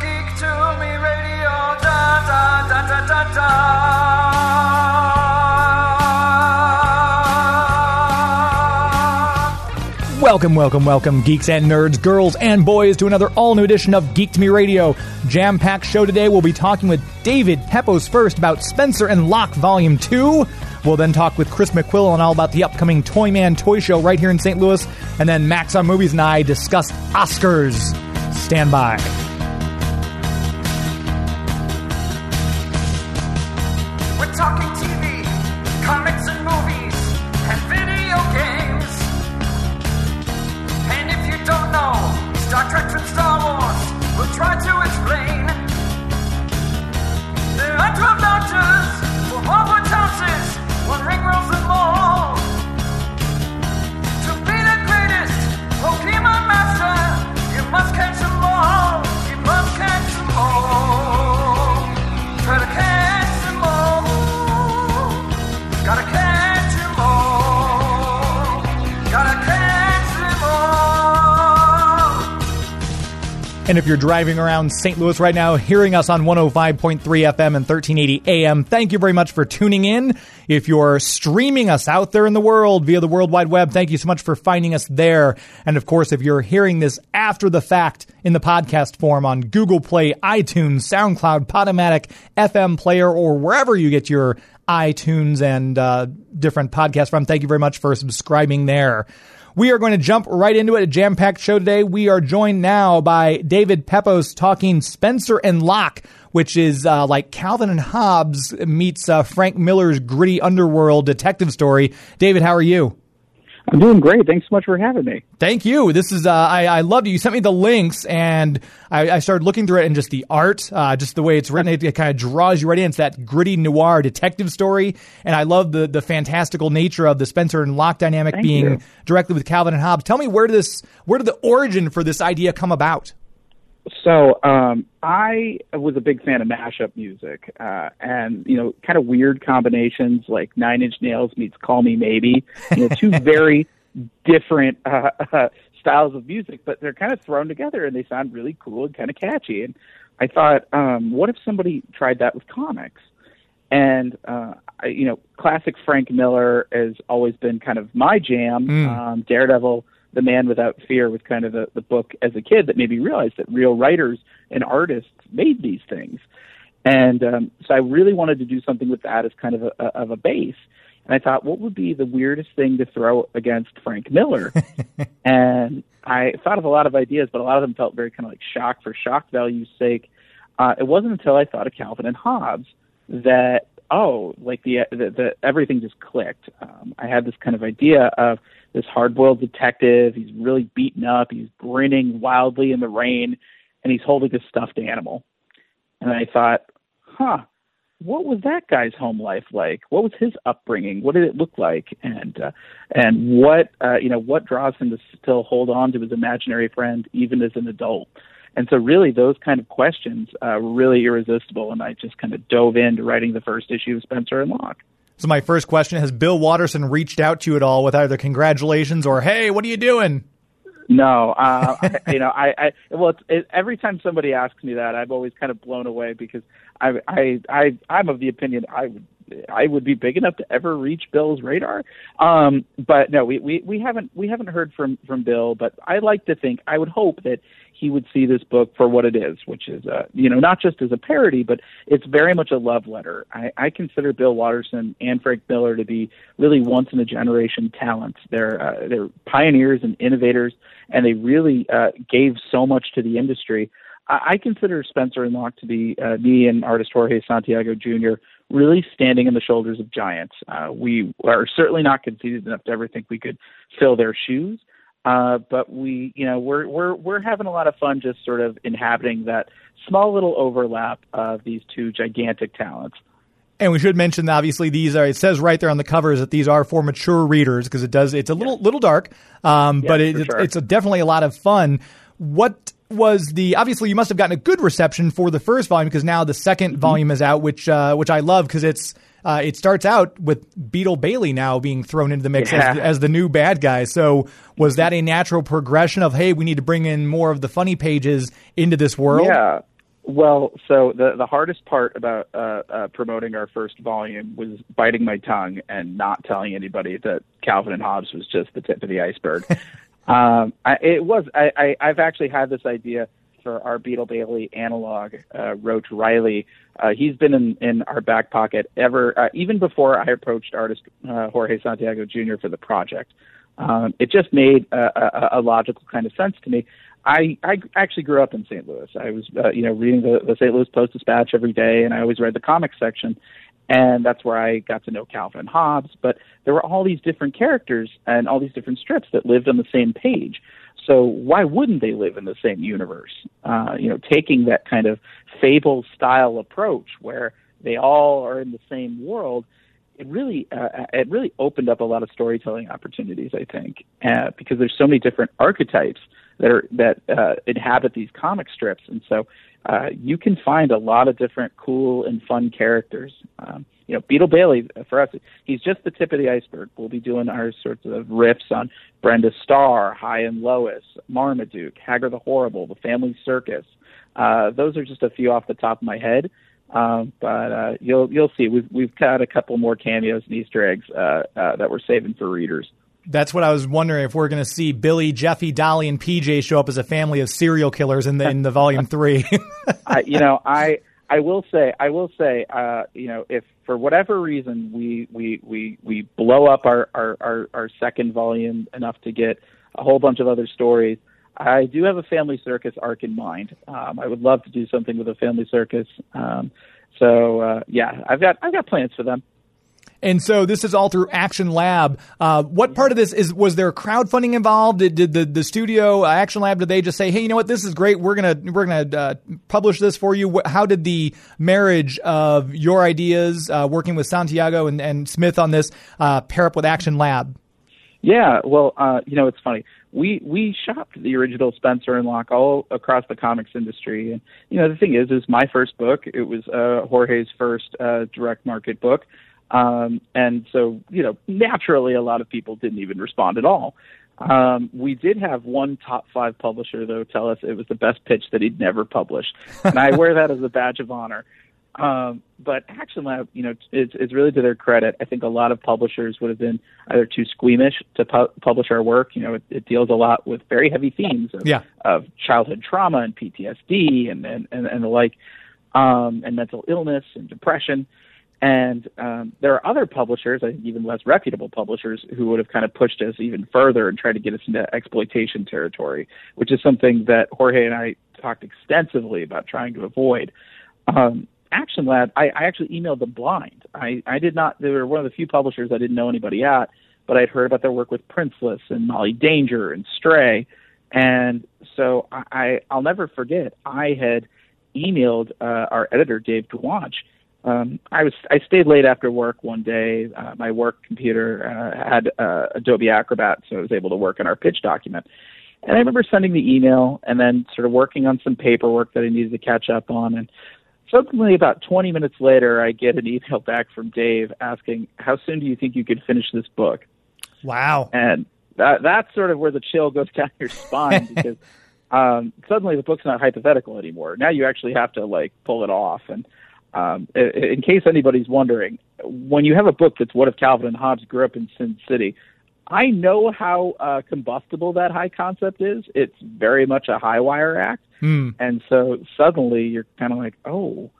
Geek to me radio da da da da da da Welcome, welcome, welcome, geeks and nerds, girls and boys, to another all new edition of Geek to Me Radio. Jam packed show today. We'll be talking with David Pepose first about Spencer and Locke Volume 2. We'll then talk with Chris McQuillen all about the upcoming Toyman Toy Show right here in St. Louis. And then Max on Movies and I discuss Oscars. Stand by. And if you're driving around St. Louis right now, hearing us on 105.3 FM and 1380 AM, thank you very much for tuning in. If you're streaming us out there in the world via the World Wide Web, thank you so much for finding us there. And of course, if you're hearing this after the fact in the podcast form on Google Play, iTunes, SoundCloud, Podomatic, FM Player, or wherever you get your iTunes and uh, different podcasts from, thank you very much for subscribing there. We are going to jump right into it. A jam packed show today. We are joined now by David Pepose talking Spencer and Locke, which is uh, like Calvin and Hobbes meets uh, Frank Miller's gritty underworld detective story. David, how are you? I'm doing great. Thanks so much for having me. Thank you. This is uh, I, I loved it. You sent me the links, and I, I started looking through it, and just the art, uh, just the way it's written, it, it kind of draws you right in. It's that gritty noir detective story, and I love the the fantastical nature of the Spencer and Locke dynamic Thank being you. directly with Calvin and Hobbes. Tell me where did this where did the origin for this idea come about? So, um, I was a big fan of mashup music, uh, and you know, kind of weird combinations like Nine Inch Nails meets Call Me Maybe. You know, two very different uh, uh, styles of music, but they're kind of thrown together and they sound really cool and kind of catchy. And I thought, um, what if somebody tried that with comics? And uh, I, you know, classic Frank Miller has always been kind of my jam. Um, Daredevil, The Man Without Fear, was kind of the, the book as a kid that made me realize that real writers and artists made these things. And um, so I really wanted to do something with that as kind of a, a, of a base. And I thought, what would be the weirdest thing to throw against Frank Miller? and I thought of a lot of ideas, but a lot of them felt very kind of like shock for shock value's sake. Uh, it wasn't until I thought of Calvin and Hobbes that oh, like the the, the everything just clicked. Um, I had this kind of idea of this hard-boiled detective. He's really beaten up. He's grinning wildly in the rain, and he's holding a stuffed animal. And I thought, huh, what was that guy's home life like? What was his upbringing? What did it look like? And uh, and what uh, you know what draws him to still hold on to his imaginary friend even as an adult? And so, really, those kind of questions uh, were really irresistible, and I just kind of dove into writing the first issue of Spencer and Locke. So my first question: Has Bill Watterson reached out to you at all with either congratulations or hey, what are you doing? No, uh, you know, I, I well, it's, it, every time somebody asks me that, I'm always kind of blown away because I, I, I, I'm of the opinion I would, I would be big enough to ever reach Bill's radar. Um, but no, we, we, we haven't, we haven't heard from from Bill. But I like to think, I would hope that he would see this book for what it is, which is, uh, you know, not just as a parody, but it's very much a love letter. I, I consider Bill Watterson and Frank Miller to be really once in a generation talents. They're uh, they're pioneers and innovators, and they really uh, gave so much to the industry. I, I consider Spencer and Locke to be uh, me and artist Jorge Santiago Jr. really standing on the shoulders of giants. Uh, we are certainly not conceited enough to ever think we could fill their shoes. Uh, but we, you know, we're we're we're having a lot of fun just sort of inhabiting that small little overlap of these two gigantic talents. And we should mention, obviously, these are. It says right there on the covers that these are for mature readers because it does. It's a little little dark, um, Yeah, but it, for it's, sure. it's a, definitely a lot of fun. What was the obviously you must have gotten a good reception for the first volume because now the 2nd Mm-hmm. volume is out, which uh, which I love because it's uh, it starts out with Beetle Bailey now being thrown into the mix Yeah. as, as the new bad guy. So was that a natural progression of hey, we need to bring in more of the funny pages into this world? Yeah. Well, so the the hardest part about uh, uh, promoting our first volume was biting my tongue and not telling anybody that Calvin and Hobbes was just the tip of the iceberg. um, I, it was. I, I, I've actually had this idea for our Beetle Bailey analog, uh, Roach Riley. Uh, he's been in, in our back pocket ever, uh, even before I approached artist uh, Jorge Santiago Jr. for the project. Um, it just made a, a, a logical kind of sense to me. I, I actually grew up in St. Louis. I was, uh, you know, reading the, the St. Louis Post Dispatch every day, and I always read the comics section, and that's where I got to know Calvin and Hobbes. But there were all these different characters and all these different strips that lived on the same page. So why wouldn't they live in the same universe? Uh, you know, taking that kind of fable style approach where they all are in the same world it really uh, it really opened up a lot of storytelling opportunities. I think uh, because there's so many different archetypes that are that uh, inhabit these comic strips, and so uh, you can find a lot of different cool and fun characters. Um, you know, Beetle Bailey uh, for us, he's just the tip of the iceberg. We'll be doing our sorts of riffs on Brenda Starr, Hi and Lois, Marmaduke, Hagar the Horrible, The Family Circus. Uh, those are just a few off the top of my head. Um, but uh, you'll you'll see we've we've got a couple more cameos and Easter eggs uh, uh, that we're saving for readers. That's what I was wondering if we're going to see Billy, Jeffy, Dolly, and PJ show up as a family of serial killers in the in the volume three. I, you know, I I will say I will say uh, you know if for whatever reason we we we we blow up our our our, our second volume enough to get a whole bunch of other stories. I do have a family circus arc in mind. Um, I would love to do something with a family circus. Um, so uh, yeah, I've got I've got plans for them. And so this is all through Action Lab. Uh, what part of this is was there crowdfunding involved? Did, did the the studio uh, Action Lab did they just say, hey, you know what, this is great, we're gonna we're gonna uh, publish this for you? How did the marriage of your ideas, uh, working with Santiago and, and Smith on this, uh, pair up with Action Lab? Yeah, well, uh, you know, it's funny. We we shopped the original Spencer and Locke all across the comics industry, and you know, the thing is, is my first book. It was Jorge's first direct market book, um, and so you know, naturally, a lot of people didn't even respond at all. Um, we did have one top five publisher though tell us it was the best pitch that he'd never published, and I wear that as a badge of honor. Um, but Action Lab, you know, it's, it's really to their credit. I think a lot of publishers would have been either too squeamish to pu- publish our work. You know, it, it deals a lot with very heavy themes of, Yeah. of childhood trauma and PTSD and and, and, and the like, um, and mental illness and depression. And um, there are other publishers, I think even less reputable publishers, who would have kind of pushed us even further and tried to get us into exploitation territory, which is something that Jorge and I talked extensively about trying to avoid. Um, Action Lab, I, I actually emailed them blind. I, I did not, they were one of the few publishers I didn't know anybody at, but I'd heard about their work with Princeless and Molly Danger and Stray. And so I, I I'll never forget, I had emailed uh, our editor, Dave Dwonch. Um, I was I stayed late after work one day. Uh, my work computer uh, had uh, Adobe Acrobat, so I was able to work on our pitch document. And I remember sending the email and then sort of working on some paperwork that I needed to catch up on. And suddenly, about 20 minutes later, I get an email back from Dave asking, "How soon do you think you could finish this book?" Wow. and that that's sort of where the chill goes down your spine because um, suddenly the book's not hypothetical anymore. Now you actually have to like pull it off. And um, in case anybody's wondering, when you have a book that's what if Calvin and Hobbes grew up in Sin City, I know how uh, combustible that high concept is. It's very much a high wire act, Hmm. and so suddenly you're kind of like, oh,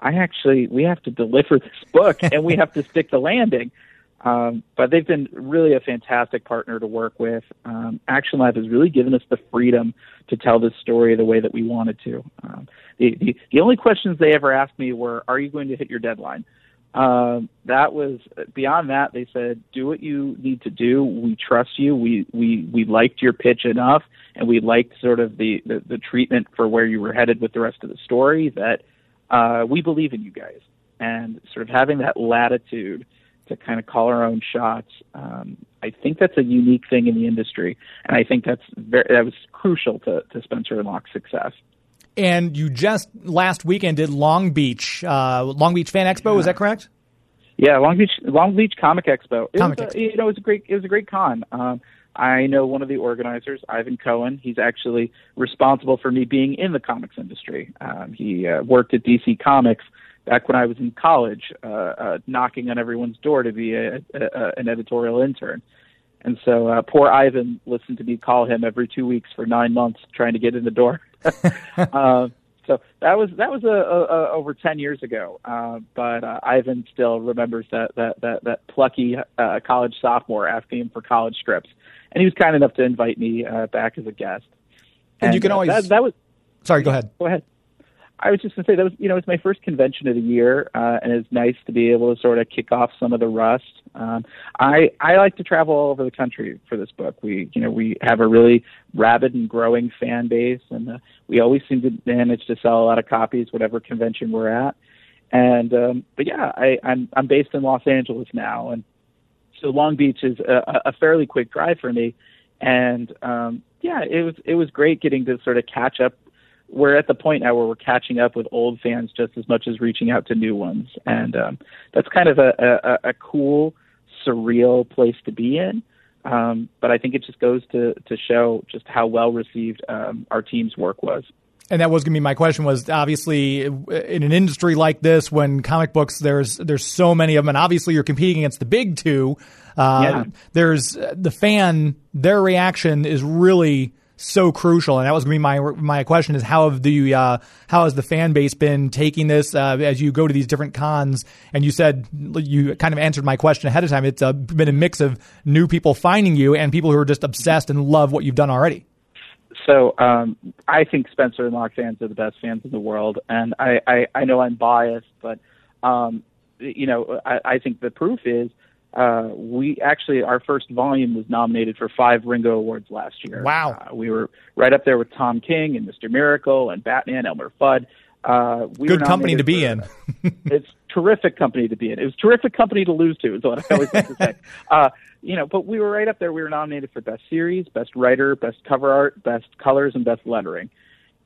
I actually we have to deliver this book and we have to stick the landing. Um, but they've been really a fantastic partner to work with. Um, Action Lab has really given us the freedom to tell this story the way that we wanted to. Um, the, the the only questions they ever asked me were, "Are you going to hit your deadline?" Um, that was beyond that. They said, "Do what you need to do. We trust you. We we we liked your pitch enough, and we liked sort of the the, the treatment for where you were headed with the rest of the story. That uh, we believe in you guys." And sort of having that latitude to kind of call our own shots. Um, I think that's a unique thing in the industry, and I think that's very, that was crucial to, to Spencer and Locke's success. And you just last weekend did Long Beach, uh, Long Beach Fan Expo. Is that correct? Yeah, Long Beach Long Beach Comic Expo. It Comic was a, Expo. You know, it was a great it was a great con. Um, I know one of the organizers, Ivan Cohen. He's actually responsible for me being in the comics industry. Um, he uh, worked at DC Comics back when I was in college, uh, uh, knocking on everyone's door to be a, a, a, an editorial intern. And so uh, poor Ivan listened to me call him every two weeks for nine months, trying to get in the door. uh, so that was that was a, a, a over ten years ago. Uh, but uh, Ivan still remembers that that that, that plucky uh, college sophomore asking him for college strips, and he was kind enough to invite me uh, back as a guest. And you can uh, always- that, that was Sorry, go ahead. go ahead. I was just going to say that was, you know, it's my first convention of the year, uh, and it's nice to be able to sort of kick off some of the rust. Um, I I like to travel all over the country for this book. We, you know, we have a really rabid and growing fan base, and uh, we always seem to manage to sell a lot of copies, whatever convention we're at. And um, but yeah, I, I'm I'm based in Los Angeles now, and so Long Beach is a, a fairly quick drive for me. And um, yeah, it was it was great getting to sort of catch up we're at the point now where we're catching up with old fans just as much as reaching out to new ones, and um, that's kind of a, a, a cool, surreal place to be in. Um, but I think it just goes to to show just how well received um, our team's work was. And that was going to be my question. Was obviously in an industry like this, when comic books there's there's so many of them, and obviously you're competing against the big two. Uh, Yeah. There's the fan, their reaction is really so crucial, and that was going to be my my question: is how have the uh, how has the fan base been taking this uh, as you go to these different cons? And you said you kind of answered my question ahead of time. It's uh, been a mix of new people finding you and people who are just obsessed and love what you've done already. So um, I think Spencer and Locke fans are the best fans in the world, and I, I, I know I'm biased, but um, you know I, I think the proof is uh, we actually our first volume was nominated for five Ringo Awards last year. Wow. Uh, we were right up there with Tom King and Mr. Miracle and Batman, Elmer Fudd. Uh, we Good company to be for- in. it's terrific company to be in. It was terrific company to lose to, is what I always like to say. Uh, you know, but we were right up there. We were nominated for best series, best writer, best cover art, best colors, and best lettering.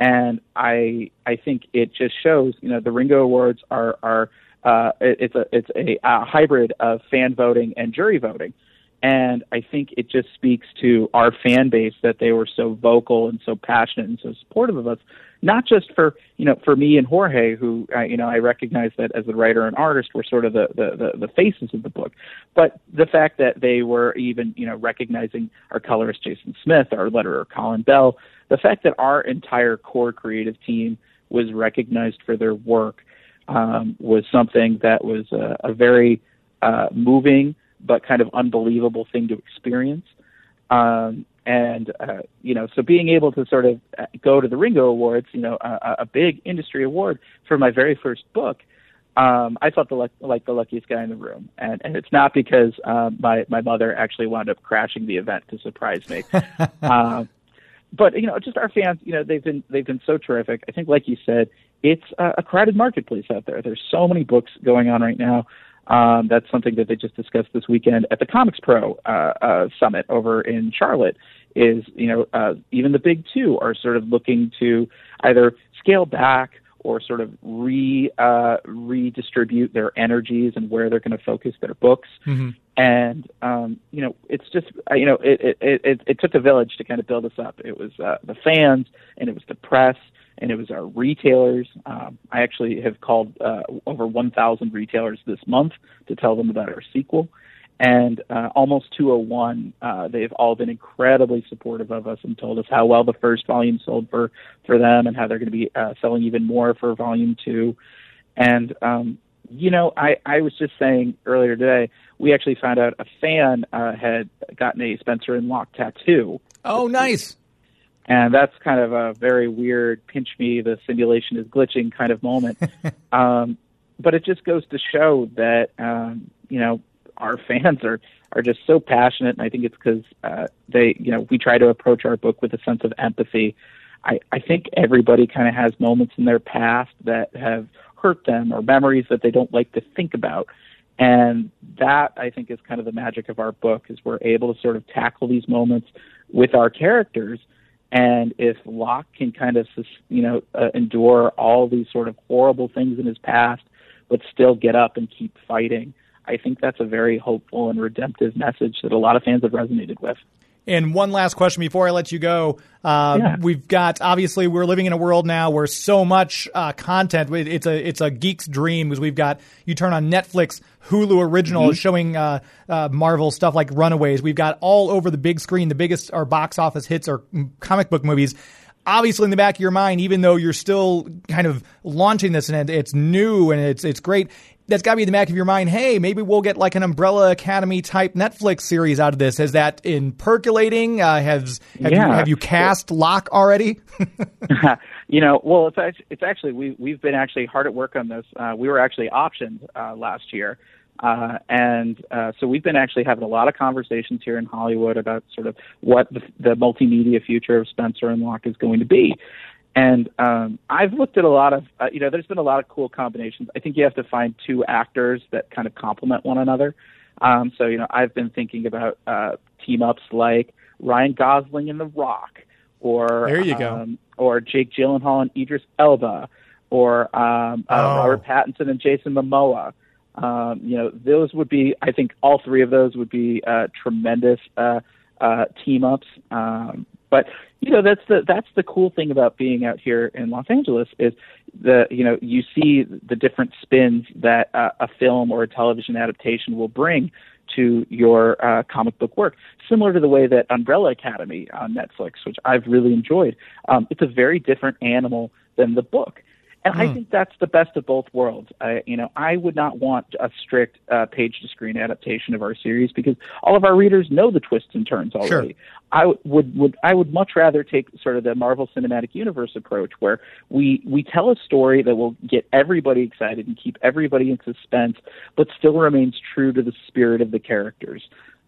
And I I think it just shows. You know, the Ringo Awards are are uh, it, it's a it's a, a hybrid of fan voting and jury voting. And I think it just speaks to our fan base that they were so vocal and so passionate and so supportive of us, not just for you know for me and Jorge, who uh, you know I recognize that as a writer and artist, we're sort of the, the the the faces of the book, but the fact that they were even you know recognizing our colorist Jason Smith, our letterer Colin Bell, the fact that our entire core creative team was recognized for their work um, was something that was a, a very uh, moving but kind of unbelievable thing to experience. Um, and uh, you know, so being able to sort of uh, go to the Ringo Awards, you know, a, a big industry award for my very first book, um, I felt the, like the luckiest guy in the room. And and it's not because um, my my mother actually wound up crashing the event to surprise me. um, but you know, just our fans, you know, they've been they've been so terrific. I think, like you said, it's a, crowded marketplace out there. There's so many books going on right now. Um, that's something that they just discussed this weekend at the Comics Pro uh, uh, Summit over in Charlotte. Is you know uh, even the big two are sort of looking to either scale back or sort of re uh, redistribute their energies and where they're going to focus their books. And um, you know, it's just uh, you know, it, it it it it took a village to kind of build us up. It was uh, the fans, and it was the press, and it was our retailers. Um, I actually have called uh, over 1,000 retailers this month to tell them about our sequel. And uh, almost 201, uh, they've all been incredibly supportive of us and told us how well the first volume sold for for them, and how they're going to be uh, selling even more for volume two. And um, you know, I I was just saying earlier today, we actually found out a fan uh, had gotten a Spencer and Locke tattoo Oh, nice. And that's kind of a very weird pinch me the simulation is glitching kind of moment. Um, but it just goes to show that um, you know our fans are are just so passionate. And i think it's because uh, they you know we try to approach our book with a sense of empathy. I i think everybody kind of has moments in their past that have hurt them or memories that they don't like to think about. And that I think is kind of the magic of our book is we're able to sort of tackle these moments with our characters. And if Locke can kind of, you know, uh, endure all these sort of horrible things in his past, but still get up and keep fighting, I think that's a very hopeful and redemptive message that a lot of fans have resonated with. And one last question before I let you go. Uh, Yeah. We've got obviously we're living in a world now where so much uh, content. It's a it's a geek's dream because we've got you turn on Netflix, Hulu original is showing uh, uh, Marvel stuff like Runaways. We've got all over the big screen. The biggest our box office hits are mm, comic book movies. Obviously, in the back of your mind, even though you're still kind of launching this and it's new and it's it's great, that's got to be in the back of your mind. Hey, maybe we'll get like an Umbrella Academy type Netflix series out of this. Is that in percolating? Uh, has have you have you cast Locke already? you know, well, it's actually, it's actually we we've been actually hard at work on this. Uh, we were actually optioned uh, last year, uh, and uh, so we've been actually having a lot of conversations here in Hollywood about sort of what the, the multimedia future of Spencer and Locke is going to be. And um, I've looked at a lot of, uh, you know, there's been a lot of cool combinations. I think you have to find two actors that kind of complement one another. Um, so, you know, I've been thinking about uh, team ups like Ryan Gosling and The Rock, or There you go. um, or Jake Gyllenhaal and Idris Elba, or um, uh, Oh. Robert Pattinson and Jason Momoa. Um, you know, those would be. I think all three of those would be uh, tremendous uh, uh, team ups. Um, but you know, that's the that's the cool thing about being out here in Los Angeles is the you know you see the different spins that uh, a film or a television adaptation will bring to your uh, comic book work, similar to the way that Umbrella Academy on Netflix, which I've really enjoyed. Um, it's a very different animal than the book. And I think that's the best of both worlds. I, you know, I would not want a strict uh, page-to-screen adaptation of our series because all of our readers know the twists and turns already. I would would I would much rather take sort of the Marvel Cinematic Universe approach where we we tell a story that will get everybody excited and keep everybody in suspense, but still remains true to the spirit of the characters.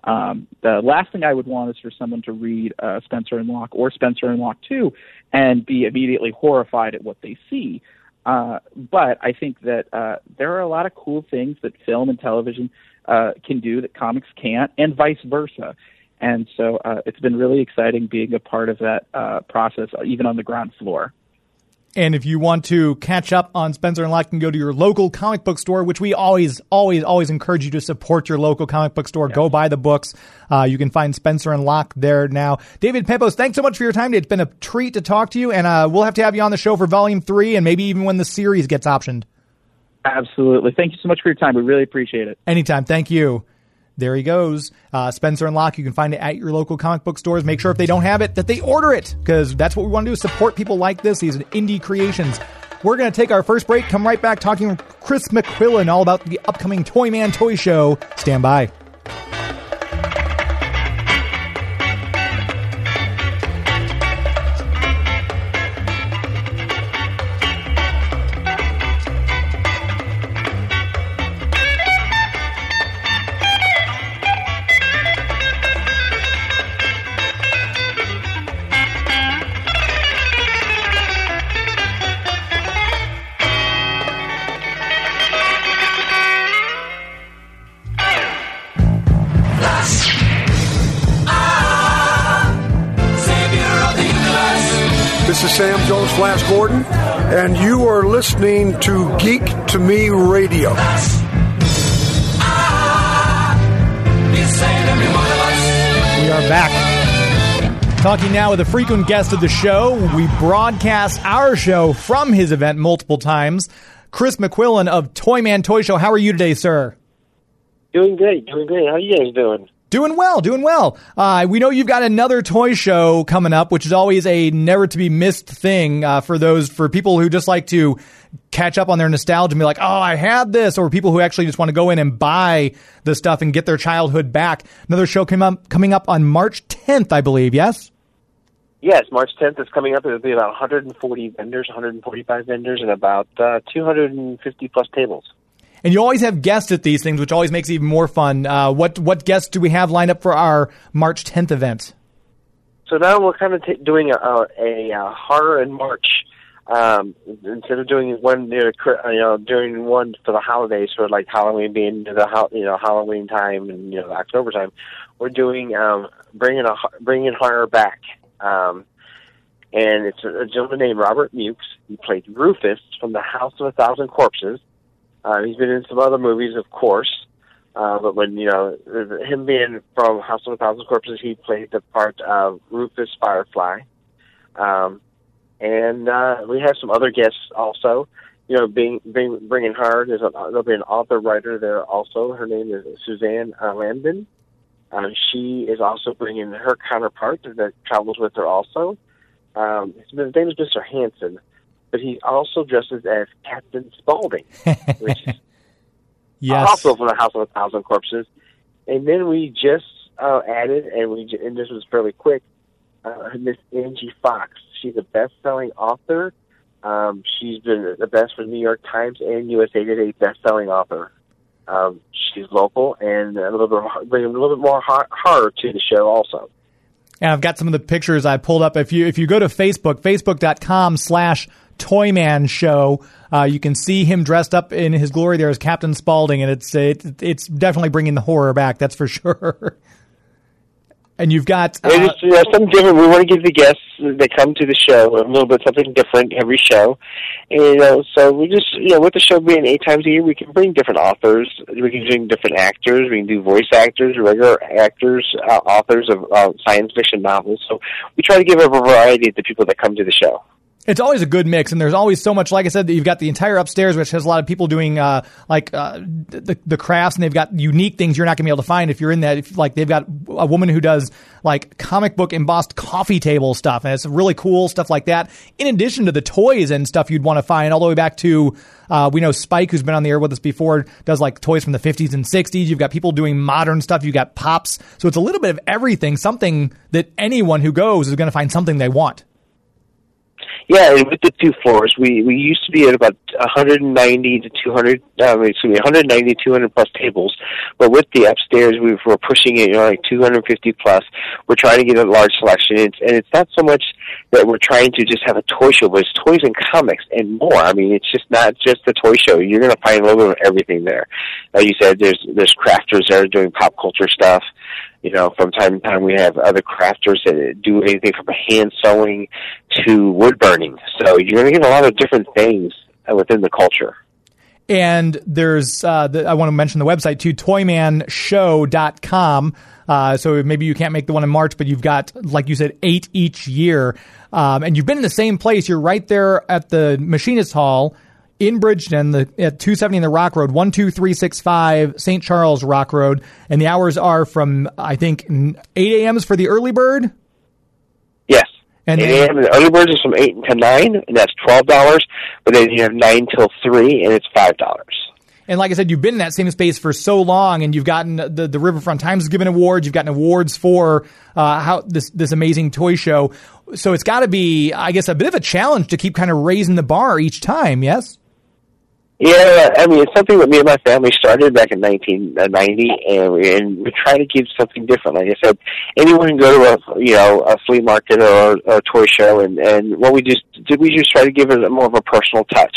Um, the last thing I would want is for someone to read uh, Spencer and Locke or Spencer and Locke 2 and be immediately horrified at what they see. Uh, but I think that uh, there are a lot of cool things that film and television uh, can do that comics can't, and vice versa. And so uh, it's been really exciting being a part of that uh, process, even on the ground floor. And if you want to catch up on Spencer and Locke, you can go to your local comic book store, which we always, always, always encourage you to support your local comic book store. Go buy the books. Uh, you can find Spencer and Locke there now. David Pepose, thanks so much for your time. It's been a treat to talk to you, and uh, we'll have to have you on the show for Volume Three, and maybe even when the series gets optioned. Absolutely. Thank you so much for your time. We really appreciate it. Anytime. Thank you. There he goes. Uh, Spencer and Locke. You can find it at your local comic book stores. Make sure if they don't have it, that they order it because that's what we want to do support people like this. These indie creations. We're going to take our first break. Come right back talking with Chris McQuillen all about the upcoming Toy Man Toy Show. Stand by. Listening to Geek to Me Radio. We are back. Talking now with a frequent guest of the show. We broadcast our show from his event multiple times. Chris McQuillen of Toy Man Toy Show. How are you today, sir? Doing great, doing great. How are you guys doing? Doing well, doing well. Uh, we know you've got another toy show coming up, which is always a never to be missed thing uh, for those for people who just like to catch up on their nostalgia and be like, "Oh, I had this," or people who actually just want to go in and buy the stuff and get their childhood back. Another show came up coming up on March 10th, I believe. Yes. Yes, March 10th is coming up. It'll be about 140 vendors, 145 vendors, and about uh, 250 plus tables. And you always have guests at these things, which always makes it even more fun. Uh, what what guests do we have lined up for our March 10th event? So now we're kind of t- doing a, a, a uh, horror and March um, instead of doing one Chri- you know doing one for the holidays for like Halloween being the you know Halloween time and you know October time, we're doing um, bringing a bringing horror back. Um, and it's a, a gentleman named Robert Mukes. He played Rufus from The House of a Thousand Corpses. Uh, he's been in some other movies, of course. Uh, but when you know him being from House of a Thousand Corpses, he played the part of Rufus Firefly. Um, and uh, we have some other guests also. You know, being, being bringing her. There's a, there'll be an author writer there also. Her name is Suzanne uh, Lambden. Uh, she is also bringing her counterpart that travels with her also. Um, his name is Mr. Hanson, but he also dresses as Captain Spaulding, which is Yes. also from the House of a Thousand Corpses. And then we just uh, added, and we j- and this was fairly quick, uh, Miss Angie Fox. She's a best-selling author. Um, she's been the best for New York Times and USA Today best-selling author. Um, she's local and a little bit bringing a little bit more hor- horror to the show also. And I've got some of the pictures I pulled up. If you if you go to Facebook, facebook.com slash Toyman Show, uh, you can see him dressed up in his glory there as Captain Spaulding, and it's it, it's definitely bringing the horror back. That's for sure. and you've got uh, is you know, something different. We want to give the guests that come to the show a little bit something different every show. And, you know, so we just you know, with the show being eight times a year, we can bring different authors. We can bring different actors. We can do voice actors, regular actors, uh, authors of uh, science fiction novels. So we try to give a variety to the people that come to the show. It's always a good mix, and there's always so much. Like I said, that you've got the entire upstairs, which has a lot of people doing uh, like uh, the the crafts, and they've got unique things you're not going to be able to find if you're in that. If, like they've got a woman who does like comic book embossed coffee table stuff, and it's really cool stuff like that. In addition to the toys and stuff you'd want to find, all the way back to uh, we know Spike, who's been on the air with us before, does like toys from the 50s and 60s. You've got people doing modern stuff. You've got pops, so it's a little bit of everything. Something that anyone who goes is going to find something they want. Yeah, with the two floors, we we used to be at about 190 to 200, um, excuse me, 190 200 plus tables, but with the upstairs, we we're pushing it, you know, like 250 plus. We're trying to get a large selection, it's, and it's not so much that we're trying to just have a toy show, but it's toys and comics and more. I mean, it's just not just a toy show. You're going to find a little bit of everything there. Like you said, there's there's crafters that are doing pop culture stuff. You know, from time to time we have other crafters that do anything from hand sewing to wood burning. So you're going to get a lot of different things uh, within the culture. And there's, uh, the, I want to mention the website too, toymanshow.com. Uh, so maybe you can't make the one in March, but you've got, like you said, eight each year. Um, and you've been in the same place. You're right there at the Machinist Hall in Bridgeton, the, at 270 in the Rock Road, 12365 St. Charles Rock Road. And the hours are from, I think, 8 a.m. is for the early bird. And And, then- the early birds is from eight to nine, and that's twelve dollars. But then you have nine till three, and it's five dollars. And like I said, you've been in that same space for so long, and you've gotten the the Riverfront Times has given awards. You've gotten awards for uh, how this this amazing toy show. So it's got to be, I guess, a bit of a challenge to keep kind of raising the bar each time. Yes. Yeah, I mean, it's something that me and my family started back in 1990, and we, and we try to keep something different. Like I said, anyone can go to a you know a flea market or, or a toy show, and and what we just did, we just try to give it more of a personal touch.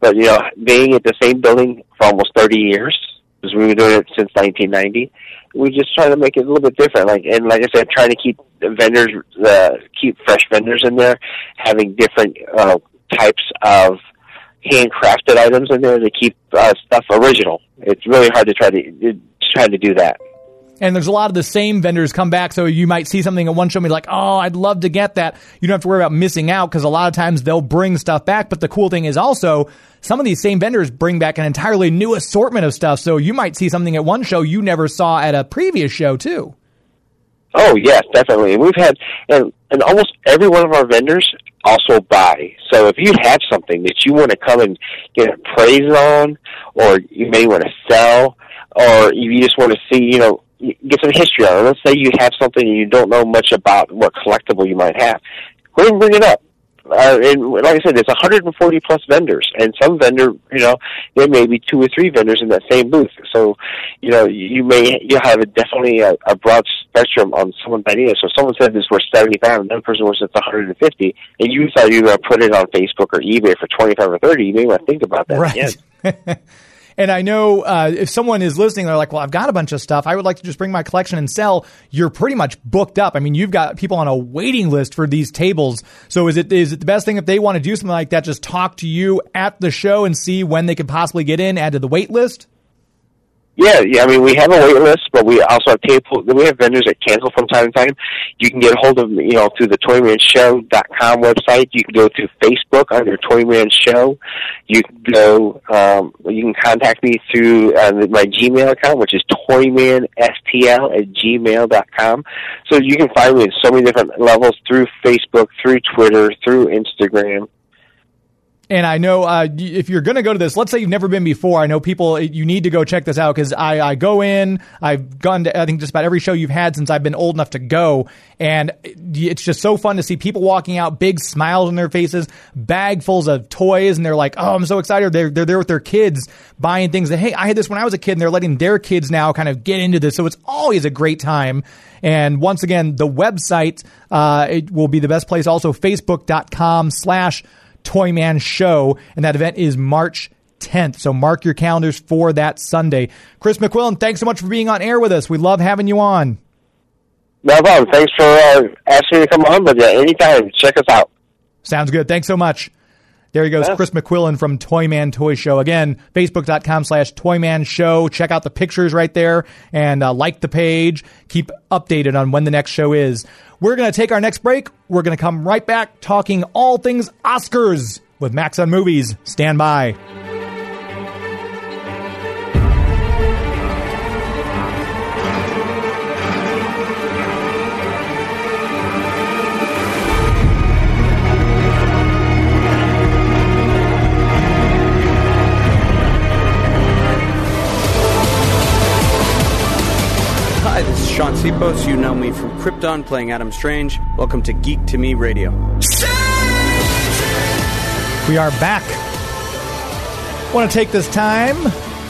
But you know, being at the same building for almost 30 years, because we were doing it since 1990, we just try to make it a little bit different. Like and like I said, trying to keep vendors, uh, keep fresh vendors in there, having different uh, types of handcrafted items in there to keep uh, stuff original. It's really hard to try to try to do that. And there's a lot of the same vendors come back, so you might see something at one show and be like, "Oh, I'd love to get that." You don't have to worry about missing out because a lot of times they'll bring stuff back. But the cool thing is also some of these same vendors bring back an entirely new assortment of stuff. So you might see something at one show you never saw at a previous show too. Oh yes, definitely. And we've had and and almost every one of our vendors also buy. So if you have something that you want to come and get a praise on, or you may want to sell, or you just want to see, you know, get some history on it. Let's say you have something and you don't know much about what collectible you might have. Go ahead and bring it up. Uh, and like I said, there's 140 plus vendors, and some vendor, you know, there may be two or three vendors in that same booth. So, you know, you may you have a, definitely a, a broad spectrum on someone's idea. So, if someone said this worth 75, and another person was it's 150, and you thought you were going to put it on Facebook or eBay for 25 or 30, you may want to think about that. Right. And I know uh, if someone is listening, they're like, well, I've got a bunch of stuff. I would like to just bring my collection and sell. You're pretty much booked up. I mean, you've got people on a waiting list for these tables. So is it is it the best thing if they want to do something like that, just talk to you at the show and see when they could possibly get in, add to the wait list? Yeah, yeah. I mean, we have a wait list, but we also have table. We have vendors that cancel from time to time. You can get a hold of you know, through the ToymanShow.com website. You can go to Facebook under Toyman Show. You can go. Um, you can contact me through uh, my Gmail account, which is toymanstl at gmail.com. So you can find me at so many different levels through Facebook, through Twitter, through Instagram. And I know uh, if you're going to go to this, let's say you've never been before. I know people, you need to go check this out because I, I go in, I've gone to, I think, just about every show you've had since I've been old enough to go. And it's just so fun to see people walking out, big smiles on their faces, bagfuls of toys. And they're like, oh, I'm so excited. They're, they're there with their kids buying things that, hey, I had this when I was a kid. And they're letting their kids now kind of get into this. So it's always a great time. And once again, the website, uh, it will be the best place. Also, facebook.com slash Toyman Show, and that event is March 10th. So mark your calendars for that Sunday. Chris McQuillen, thanks so much for being on air with us. We love having you on. No problem. Thanks for uh, asking me to come on, but yeah, anytime. Check us out. Sounds good. Thanks so much. There he goes, Yeah. Chris McQuillen from Toyman Toy Show. Again, facebook.com slash Toyman Show. Check out the pictures right there and uh, like the page. Keep updated on when the next show is. We're going to take our next break. We're going to come right back talking all things Oscars with Max on Movies. Stand by. Sipos. You know me from Krypton playing Adam Strange. Welcome to Geek to Me Radio. We are back. Want to take this time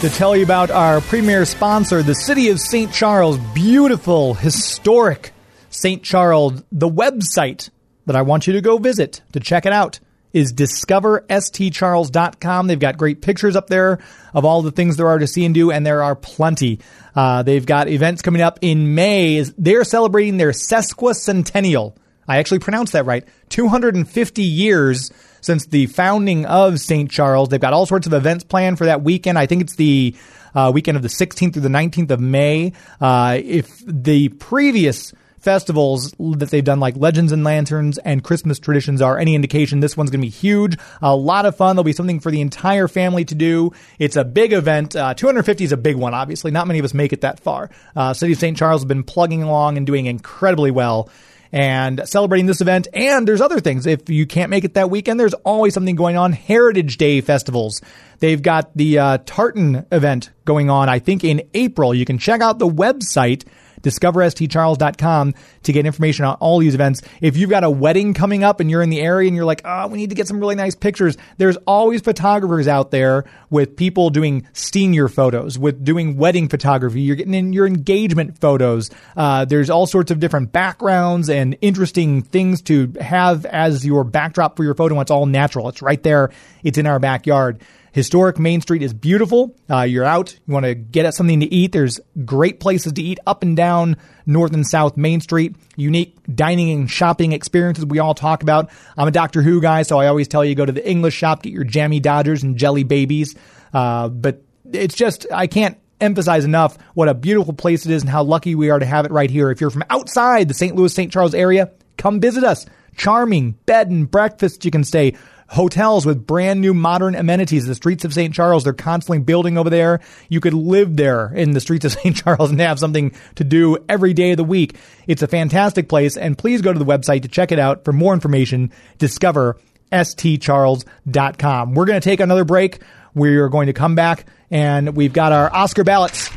to tell you about our premier sponsor, the City of St. Charles. Beautiful, historic St. Charles. The website that I want you to go visit to check it out is discoverstcharles.com. They've got great pictures up there of all the things there are to see and do, and there are plenty. Uh, they've got events coming up in May. They're celebrating their sesquicentennial. I actually pronounced that right. 250 years since the founding of St. Charles. They've got all sorts of events planned for that weekend. I think it's the uh, weekend of the 16th through the 19th of May. Uh, if the previous festivals that they've done, like Legends and Lanterns and Christmas Traditions, are any indication, this one's going to be huge. A lot of fun. There'll be something for the entire family to do. It's a big event. Uh, 250 is a big one, obviously. Not many of us make it that far. Uh, City of St. Charles has been plugging along and doing incredibly well and celebrating this event. And there's other things. If you can't make it that weekend, there's always something going on. Heritage Day festivals. They've got the uh, Tartan event going on, I think, in April. You can check out the website discoverstcharles.com to get information on all these events. If you've got a wedding coming up and you're in the area and you're like, oh, we need to get some really nice pictures, there's always photographers out there with people doing senior photos, with doing wedding photography. You're getting in your engagement photos. Uh, there's all sorts of different backgrounds and interesting things to have as your backdrop for your photo. It's all natural. It's right there. It's in our backyard. Historic Main Street is beautiful. Uh, you're out, you want to get at something to eat. There's great places to eat up and down North and South Main Street. Unique dining and shopping experiences we all talk about. I'm a Doctor Who guy, so I always tell you go to the English shop, get your jammy Dodgers and jelly babies. Uh, but it's just, I can't emphasize enough what a beautiful place it is and how lucky we are to have it right here. If you're from outside the St. Louis, St. Charles area, come visit us. Charming bed and breakfast you can stay hotels with brand new modern amenities. The streets of St. Charles, they're constantly building over there. You could live there in the streets of St. Charles and have something to do every day of the week. It's a fantastic place, and please go to the website to check it out. For more information, discover stcharles.com. We're going to take another break. We're going to come back, and we've got our Oscar ballots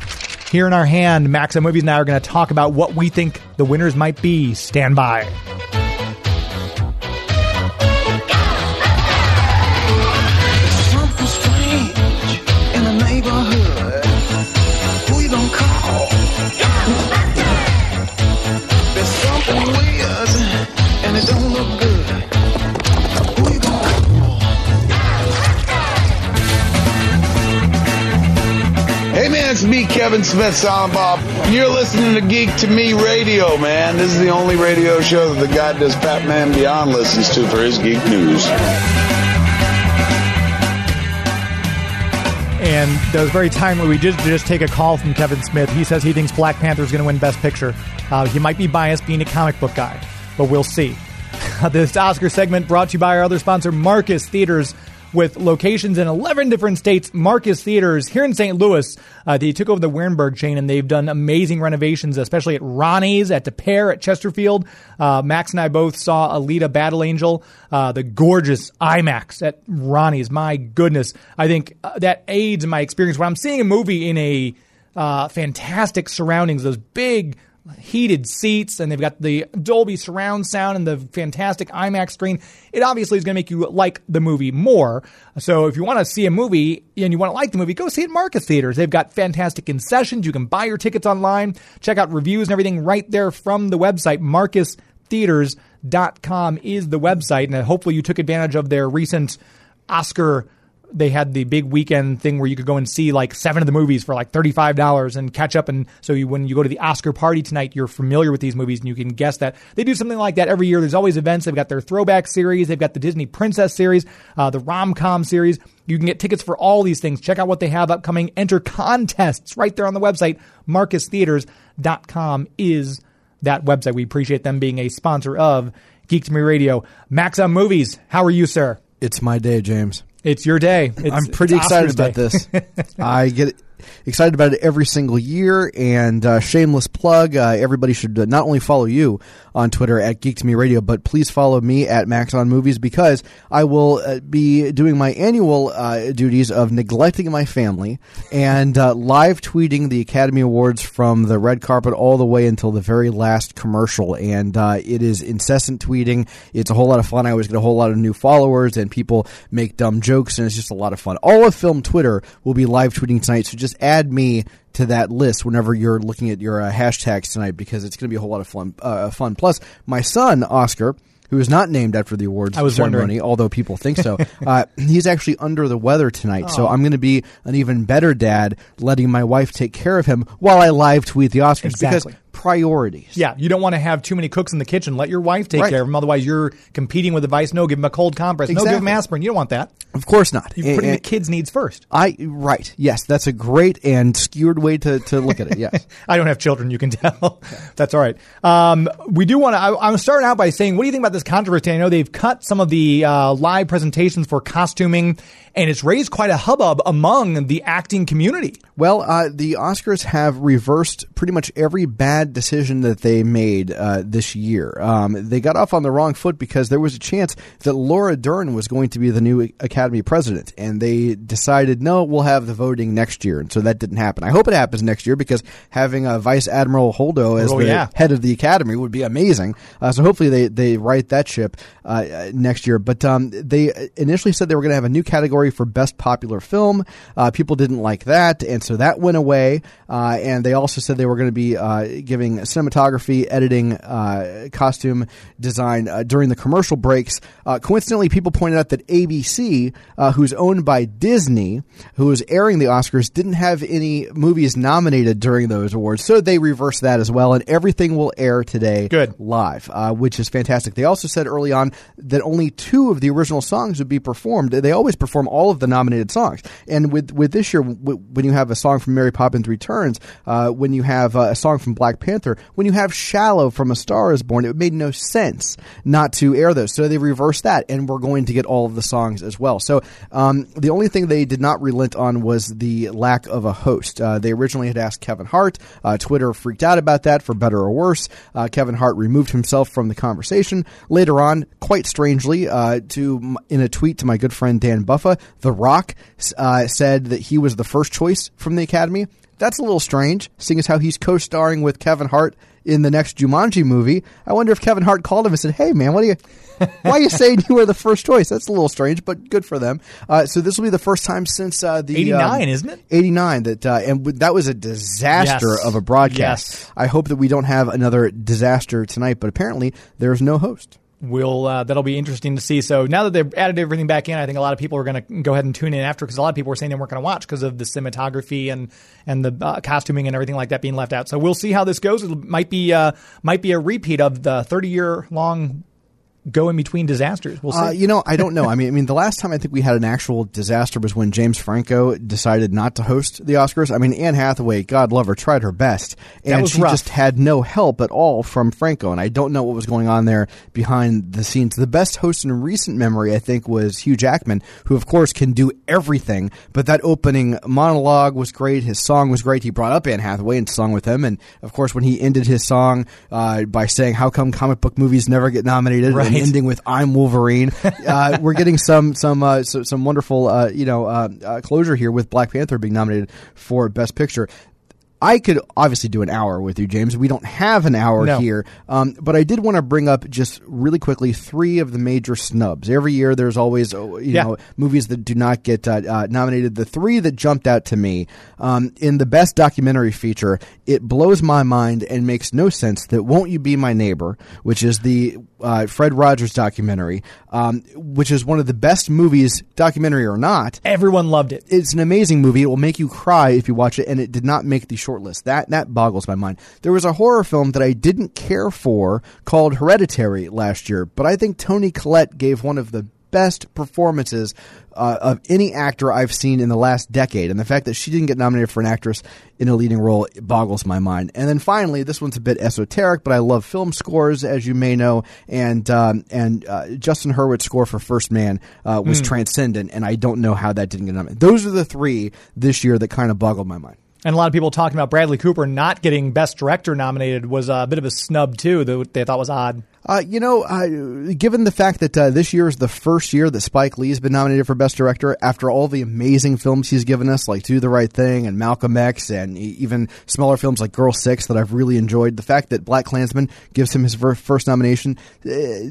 here in our hand. Max on Movies and I are going to talk about what we think the winners might be. Stand by. It's me, Kevin Smith, Silent Bob. You're listening to Geek to Me Radio, man. This is the only radio show that the guy does Batman Beyond listens to for his geek news. And that was very timely. We did just take a call from Kevin Smith. He says he thinks Black Panther is going to win Best Picture. Uh, he might be biased being a comic book guy, but we'll see. this Oscar segment brought to you by our other sponsor, Marcus Theaters. With locations in 11 different states, Marcus Theaters here in St. Louis, uh, they took over the Wehrenberg chain and they've done amazing renovations, especially at Ronnie's, at Des Peres, at Chesterfield. Uh, Max and I both saw Alita Battle Angel, uh, the gorgeous IMAX at Ronnie's. My goodness. I think uh, that aids my experience when I'm seeing a movie in a uh, fantastic surroundings, those big heated seats and they've got the Dolby surround sound and the fantastic IMAX screen. It obviously is going to make you like the movie more. So if you want to see a movie and you want to like the movie, go see it at Marcus Theaters. They've got fantastic concessions. You can buy your tickets online, check out reviews and everything right there from the website. MarcusTheaters.com is the website. And hopefully you took advantage of their recent Oscar they had the big weekend thing where you could go and see like seven of the movies for like $35 and catch up. And so you, when you go to the Oscar party tonight, you're familiar with these movies and you can guess that. They do something like that every year. There's always events. They've got their throwback series. They've got the Disney Princess series, uh, the rom-com series. You can get tickets for all these things. Check out what they have upcoming. Enter contests right there on the website. MarcusTheaters.com is that website. We appreciate them being a sponsor of Geek to Me Radio. Max on Movies. How are you, sir? It's my day, James. It's your day. It's, I'm pretty excited about this. I get excited about it every single year. And uh, shameless plug: uh, everybody should uh, not only follow you on Twitter at Geek to Me Radio, but please follow me at Max on Movies because I will uh, be doing my annual uh, duties of neglecting my family and live tweeting the Academy Awards from the red carpet all the way until the very last commercial. And it is incessant tweeting. It's a whole lot of fun. I always get a whole lot of new followers, and people make dumb jokes, and it's just a lot of fun. All of Film Twitter will be live tweeting tonight, so just add me to that list whenever you're looking at your uh, hashtags tonight because it's going to be a whole lot of fun. Uh, fun. Plus, my son Oscar. Who is not named after the awards I was ceremony, wondering. although people think so. uh, he's actually under the weather tonight, so I'm going to be an even better dad, letting my wife take care of him while I live tweet the Oscars Exactly. because priorities. Yeah, you don't want to have too many cooks in the kitchen. Let your wife take Right. care of them. Otherwise, you're competing with advice. No, give them a cold compress. No, give them aspirin. You don't want that. Of course not. You're putting And- the kids' needs first. I right. Yes, that's a great and skewed way to, to look at it. Yes. I don't have children, you can tell. That's all right. Um, we do want to. I, I'm starting out by saying, what do you think about this controversy? I know they've cut some of the uh, live presentations for costuming, and it's raised quite a hubbub among the acting community. Well, uh, the Oscars have reversed pretty much every bad decision that they made uh, this year. Um, they got off on the wrong foot because there was a chance that Laura Dern was going to be the new Academy president, and they decided, no, we'll have the voting next year, and so that didn't happen. I hope it happens next year because having uh, Vice Admiral Holdo as Oh, the yeah. head of the Academy would be amazing. Uh, so hopefully they, they right that ship uh, uh, next year. But um, they initially said they were going to have a new category for Best Popular Film. Uh, people didn't like that, and so that went away. Uh, and they also said they were going to be uh, giving cinematography, editing, uh, costume design uh, during the commercial breaks. Uh, coincidentally, people pointed out that ABC, uh, who's owned by Disney, who is airing the Oscars, didn't have any movies nominated during those awards, so they reversed that as well, and everything will air today Good. live, uh, which is fantastic. They also said early on that only two of the original songs would be performed. They always perform all of the nominated songs, and with with this year, w- when you have a song from Mary Poppins Returns, uh, when you have uh, a song from Black Panther, when you have "Shallow" from A Star Is Born, it made no sense not to air those. So they reversed that, and we're going to get all of the songs as well. So um, the only thing they did not relent on was the lack of a host. Uh, they originally had asked Kevin Hart. Uh, Twitter freaked out about that for better or worse. Uh, Kevin Hart removed himself from the conversation. Later on, quite strangely, uh, to in a tweet to my good friend Dan Buffa, The Rock uh, said that he was the first choice from the Academy. That's a little strange, seeing as how he's co-starring with Kevin Hart in the next Jumanji movie. I wonder if Kevin Hart called him and said, "Hey, man, what are you? Why are you saying you were the first choice? That's a little strange, but good for them." Uh, so this will be the first time since uh, the 89, um, isn't it? 89 that uh, and w- that was a disaster Yes. of a broadcast. Yes. I hope that we don't have another disaster tonight, but apparently there's no host. Will uh, that'll be interesting to see. So now that they've added everything back in, I think a lot of people are going to go ahead and tune in after because a lot of people were saying they weren't going to watch because of the cinematography and and the uh, costuming and everything like that being left out. So we'll see how this goes. It might be uh, might be a repeat of the 30 year long go in between disasters. We'll see. Uh, you know, I don't know. I mean, I mean, the last time I think we had an actual disaster was when James Franco decided not to host the Oscars. I mean, Anne Hathaway, God love her, tried her best, and she rough. just had no help at all from Franco. And I don't know what was going on there behind the scenes. The best host in recent memory, I think, was Hugh Jackman, who of course can do everything. But that opening monologue was great. His song was great. He brought up Anne Hathaway and sung with him. And of course, when he ended his song uh, by saying, "How come comic book movies never get nominated?" Right. And ending with "I'm Wolverine," uh, we're getting some some uh, so, some wonderful uh, you know uh, uh, closure here with Black Panther being nominated for Best Picture. I could obviously do an hour with you, James. We don't have an hour No. here, um, but I did want to bring up just really quickly three of the major snubs. Every year, there's always oh, you Yeah. know movies that do not get uh, uh, nominated. The three that jumped out to me um, in the best documentary feature, it blows my mind and makes no sense that "Won't You Be My Neighbor," which is the uh, Fred Rogers documentary, um, which is one of the best movies, documentary or not, Everyone loved it. it's an amazing movie. It will make you cry if you watch it, and it did not make the short list. That that boggles my mind. There was a horror film that I didn't care for called Hereditary last year, but I think Toni Collette gave one of the best performances uh, of any actor I've seen in the last decade, and the fact that she didn't get nominated for an actress in a leading role boggles my mind. And then finally, this one's a bit esoteric, but I love film scores, as you may know, and um, and uh, Justin Hurwitz's score for First Man uh, was transcendent, and I don't know how that didn't get nominated. Those are the three this year that kind of boggled my mind. And a lot of people talking about Bradley Cooper not getting Best Director nominated was a bit of a snub too. That they thought was odd. Uh, you know, uh, given the fact that uh, this year is the first year that Spike Lee's been nominated for Best Director, after all the amazing films he's given us, like Do the Right Thing and Malcolm X, and even smaller films like Girl Six that I've really enjoyed, the fact that BlacKkKlansman gives him his ver- first nomination, uh,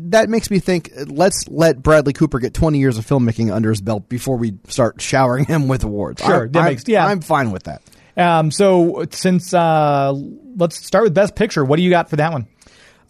that makes me think uh, let's let Bradley Cooper get 20 years of filmmaking under his belt before we start showering him with awards. Sure, I'm, that I'm- makes- yeah. I'm fine with that. Um, so since uh, let's start with Best Picture. What do you got for that one?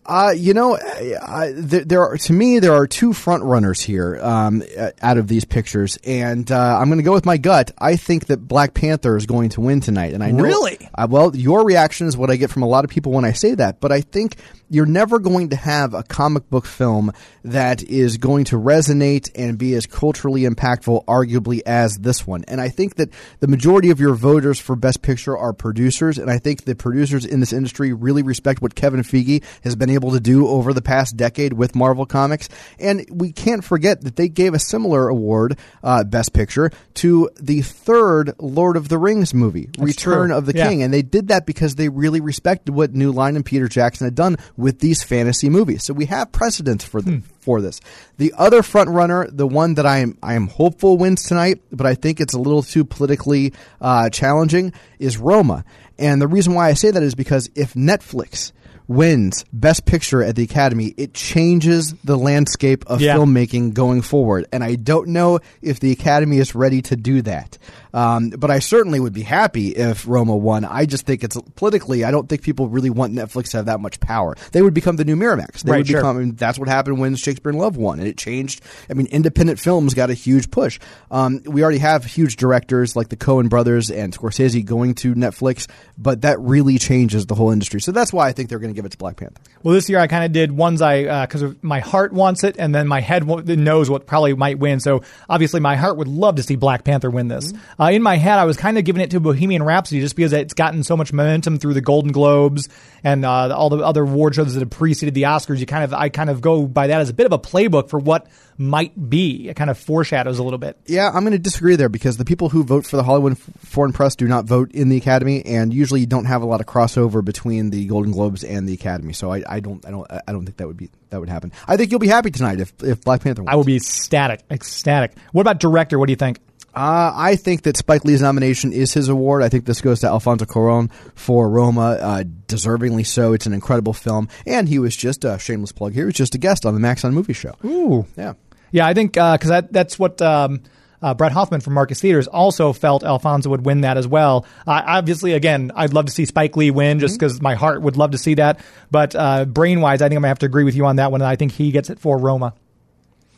Uh, you know, uh, there, there are to me there are two front runners here um, out of these pictures, and uh, I'm going to go with my gut. I think that Black Panther is going to win tonight, and I know. Really? Uh, well, your reaction is what I get from a lot of people when I say that, but I think you're never going to have a comic book film that is going to resonate and be as culturally impactful, arguably, as this one. And I think that the majority of your voters for Best Picture are producers, and I think the producers in this industry really respect what Kevin Feige has been able to do over the past decade with Marvel Comics. And we can't forget that they gave a similar award, uh, Best Picture, to the third Lord of the Rings movie, Return true. of the Yeah. King. And they did that because they really respected what New Line and Peter Jackson had done with these fantasy movies. So we have precedents for the, for this. The other front runner, the one that I am I am hopeful wins tonight, but I think it's a little too politically uh, challenging, is Roma. And the reason why I say that is because if Netflix wins Best Picture at the Academy, it changes the landscape of Yeah. filmmaking going forward. And I don't know if the Academy is ready to do that. Um, but I certainly would be happy if Roma won. I just think it's politically, I don't think people really want Netflix to have that much power. They would become the new Miramax. They Right, would sure. become, and that's what happened when Shakespeare in Love won. And it changed. I mean, independent films got a huge push. Um, we already have huge directors like the Coen brothers and Scorsese going to Netflix, but that really changes the whole industry. So that's why I think they're going to give it to Black Panther. Well, this year I kind of did ones I because my heart wants it, and then my head knows what probably might win. So obviously, my heart would love to see Black Panther win this. Mm-hmm. Uh, in my head, I was kind of giving it to Bohemian Rhapsody just because it's gotten so much momentum through the Golden Globes and uh, all the other award shows that have preceded the Oscars. You kind of I kind of go by that as a bit of a playbook for what might be. It kind of foreshadows a little bit. Yeah, I'm going to disagree there because the people who vote for the Hollywood Foreign Press do not vote in the Academy, and usually you don't have a lot of crossover between the Golden Globes and the Academy. So I, I don't, I don't, I don't think that would be that would happen. I think you'll be happy tonight if if Black Panther. Wins. I will be ecstatic, ecstatic. What about director? What do you think? Uh, I think that Spike Lee's nomination is his award. I think this goes to Alfonso Cuarón for Roma, uh, deservingly so. It's an incredible film, and he was just a shameless plug here. He was just a guest on the Max on Movie Show. Ooh. Yeah. Yeah, I think because that, that's what um, uh, Brett Hoffman from Marcus Theaters also felt Alfonso would win that as well. Uh, obviously, again, I'd love to see Spike Lee win just because my heart would love to see that. But uh, brain wise, I think I'm gonna have to agree with you on that one. And I think he gets it for Roma.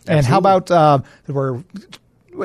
And how about uh, we're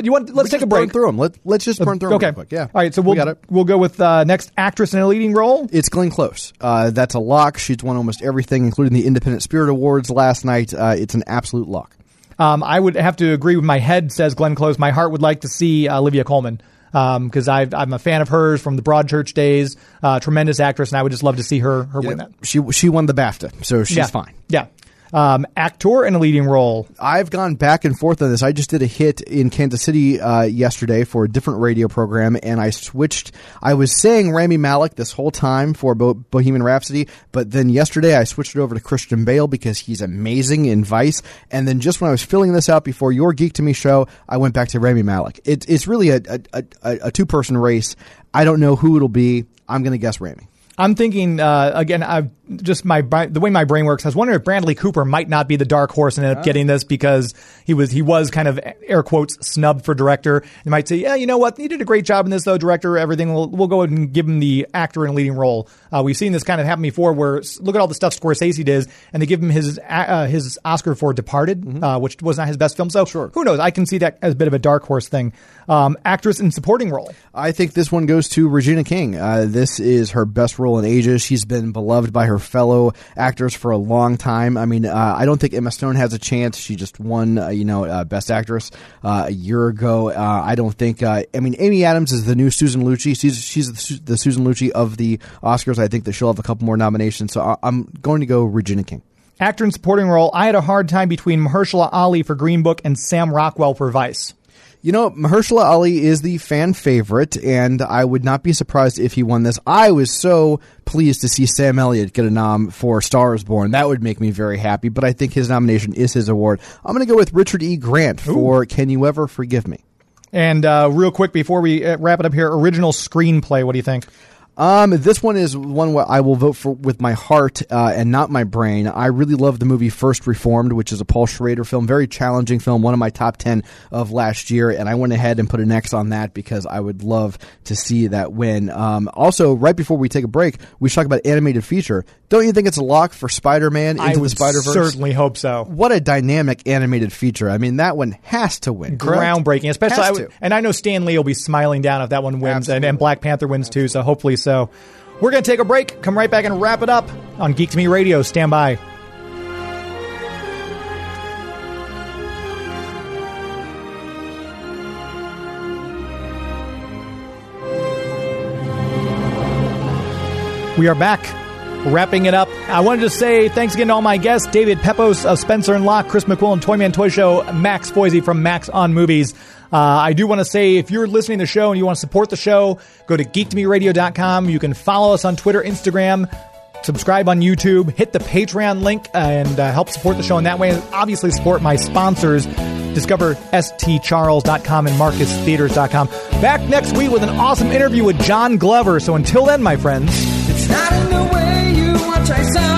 you want? Let's take a break. through them. Let, let's just burn through them Okay. quick. Yeah. All right. So We we'll got it. we'll go with uh, next actress in a leading role. It's Glenn Close. Uh, that's a lock. She's won almost everything, including the Independent Spirit Awards last night. Uh, it's an absolute lock. Um, I would have to agree with my head says Glenn Close. My heart would like to see uh, Olivia Colman because i I'm a fan of hers from the Broadchurch days. Uh, tremendous actress, and I would just love to see her her win that. She she won the BAFTA, so she's yeah. fine. Yeah. Um, actor in a leading role. I've gone back and forth on this. I just did a hit in Kansas City uh, yesterday for a different radio program, and I switched. I was saying Rami Malek this whole time for Bo- Bohemian Rhapsody, but then yesterday I switched it over to Christian Bale because he's amazing in Vice. And then just when I was filling this out before your Geek to Me show, I went back to Rami Malek. It, it's really a, a, a, a two person race. I don't know who it'll be. I'm going to guess Rami. I'm thinking uh, again. I just my the way my brain works. I was wondering if Bradley Cooper might not be the dark horse and end up getting this because he was he was kind of air quotes snubbed for director. They might say, yeah, you know what, he did a great job in this though, director. Everything. We'll, we'll go ahead and give him the actor in a leading role. Uh, we've seen this kind of happen before, where look at all the stuff Scorsese did, and they give him his uh, his Oscar for Departed, uh, which was not his best film. So who knows? I can see that as a bit of a dark horse thing. Um, actress in supporting role. I think this one goes to Regina King. Uh, this is her best role in ages. She's been beloved by her fellow actors for a long time. I mean, uh, I don't think Emma Stone has a chance. She just won, uh, you know, uh, Best Actress uh, a year ago. Uh, I don't think. I mean, Amy Adams is the new Susan Lucci. She's she's the, Susan Lucci of the Oscars. I think that she'll have a couple more nominations. So I'm going to go Regina King. Actor in supporting role. I had a hard time between Mahershala Ali for Green Book and Sam Rockwell for Vice. You know, Mahershala Ali is the fan favorite, and I would not be surprised if he won this. I was so pleased to see Sam Elliott get a nom for Stars Born. That would make me very happy, but I think his nomination is his award. I'm going to go with Richard E. Grant for Can You Ever Forgive Me? And uh, real quick before we uh, wrap it up here, original screenplay. What do you think? Um, this one is one where I will vote for with my heart uh, and not my brain. I really love the movie First Reformed, which is a Paul Schrader film, very challenging film, one of my top ten of last year, and I went ahead and put an X on that because I would love to see that win. Um, also, right before we take a break, we should talk about animated feature. Don't you think it's a lock for Spider-Man I into the Spider Verse? certainly hope so. What a dynamic animated feature! I mean, that one has to win. Groundbreaking, especially. I would- and I know Stan Lee will be smiling down if that one wins, and, and Black Panther wins too. So hopefully, so. We're going to take a break. Come right back and wrap it up on Geek to Me Radio. Stand by. We are back, wrapping it up. I wanted to say thanks again to all my guests David Pepose of Spencer and Locke, Chris McQuillen, Toyman Toy Show, Max Foizey from Max on Movies. Uh, I do want to say if you're listening to the show and you want to support the show, go to geektomeradio.com. You can follow us on Twitter, Instagram, subscribe on YouTube, hit the Patreon link, and uh, help support the show in that way. And obviously, support my sponsors. Discover stcharles.com and marcustheaters.com. Back next week with an awesome interview with John Glover. So until then, my friends. It's not in the way you watch iZombie.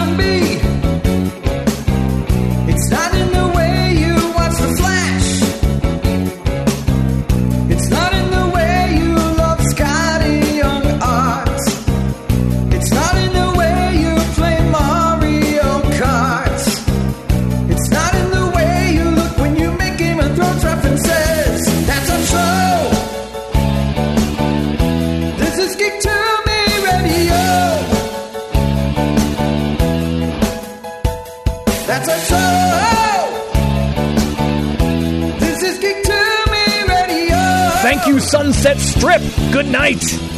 Sunset Strip. Good night.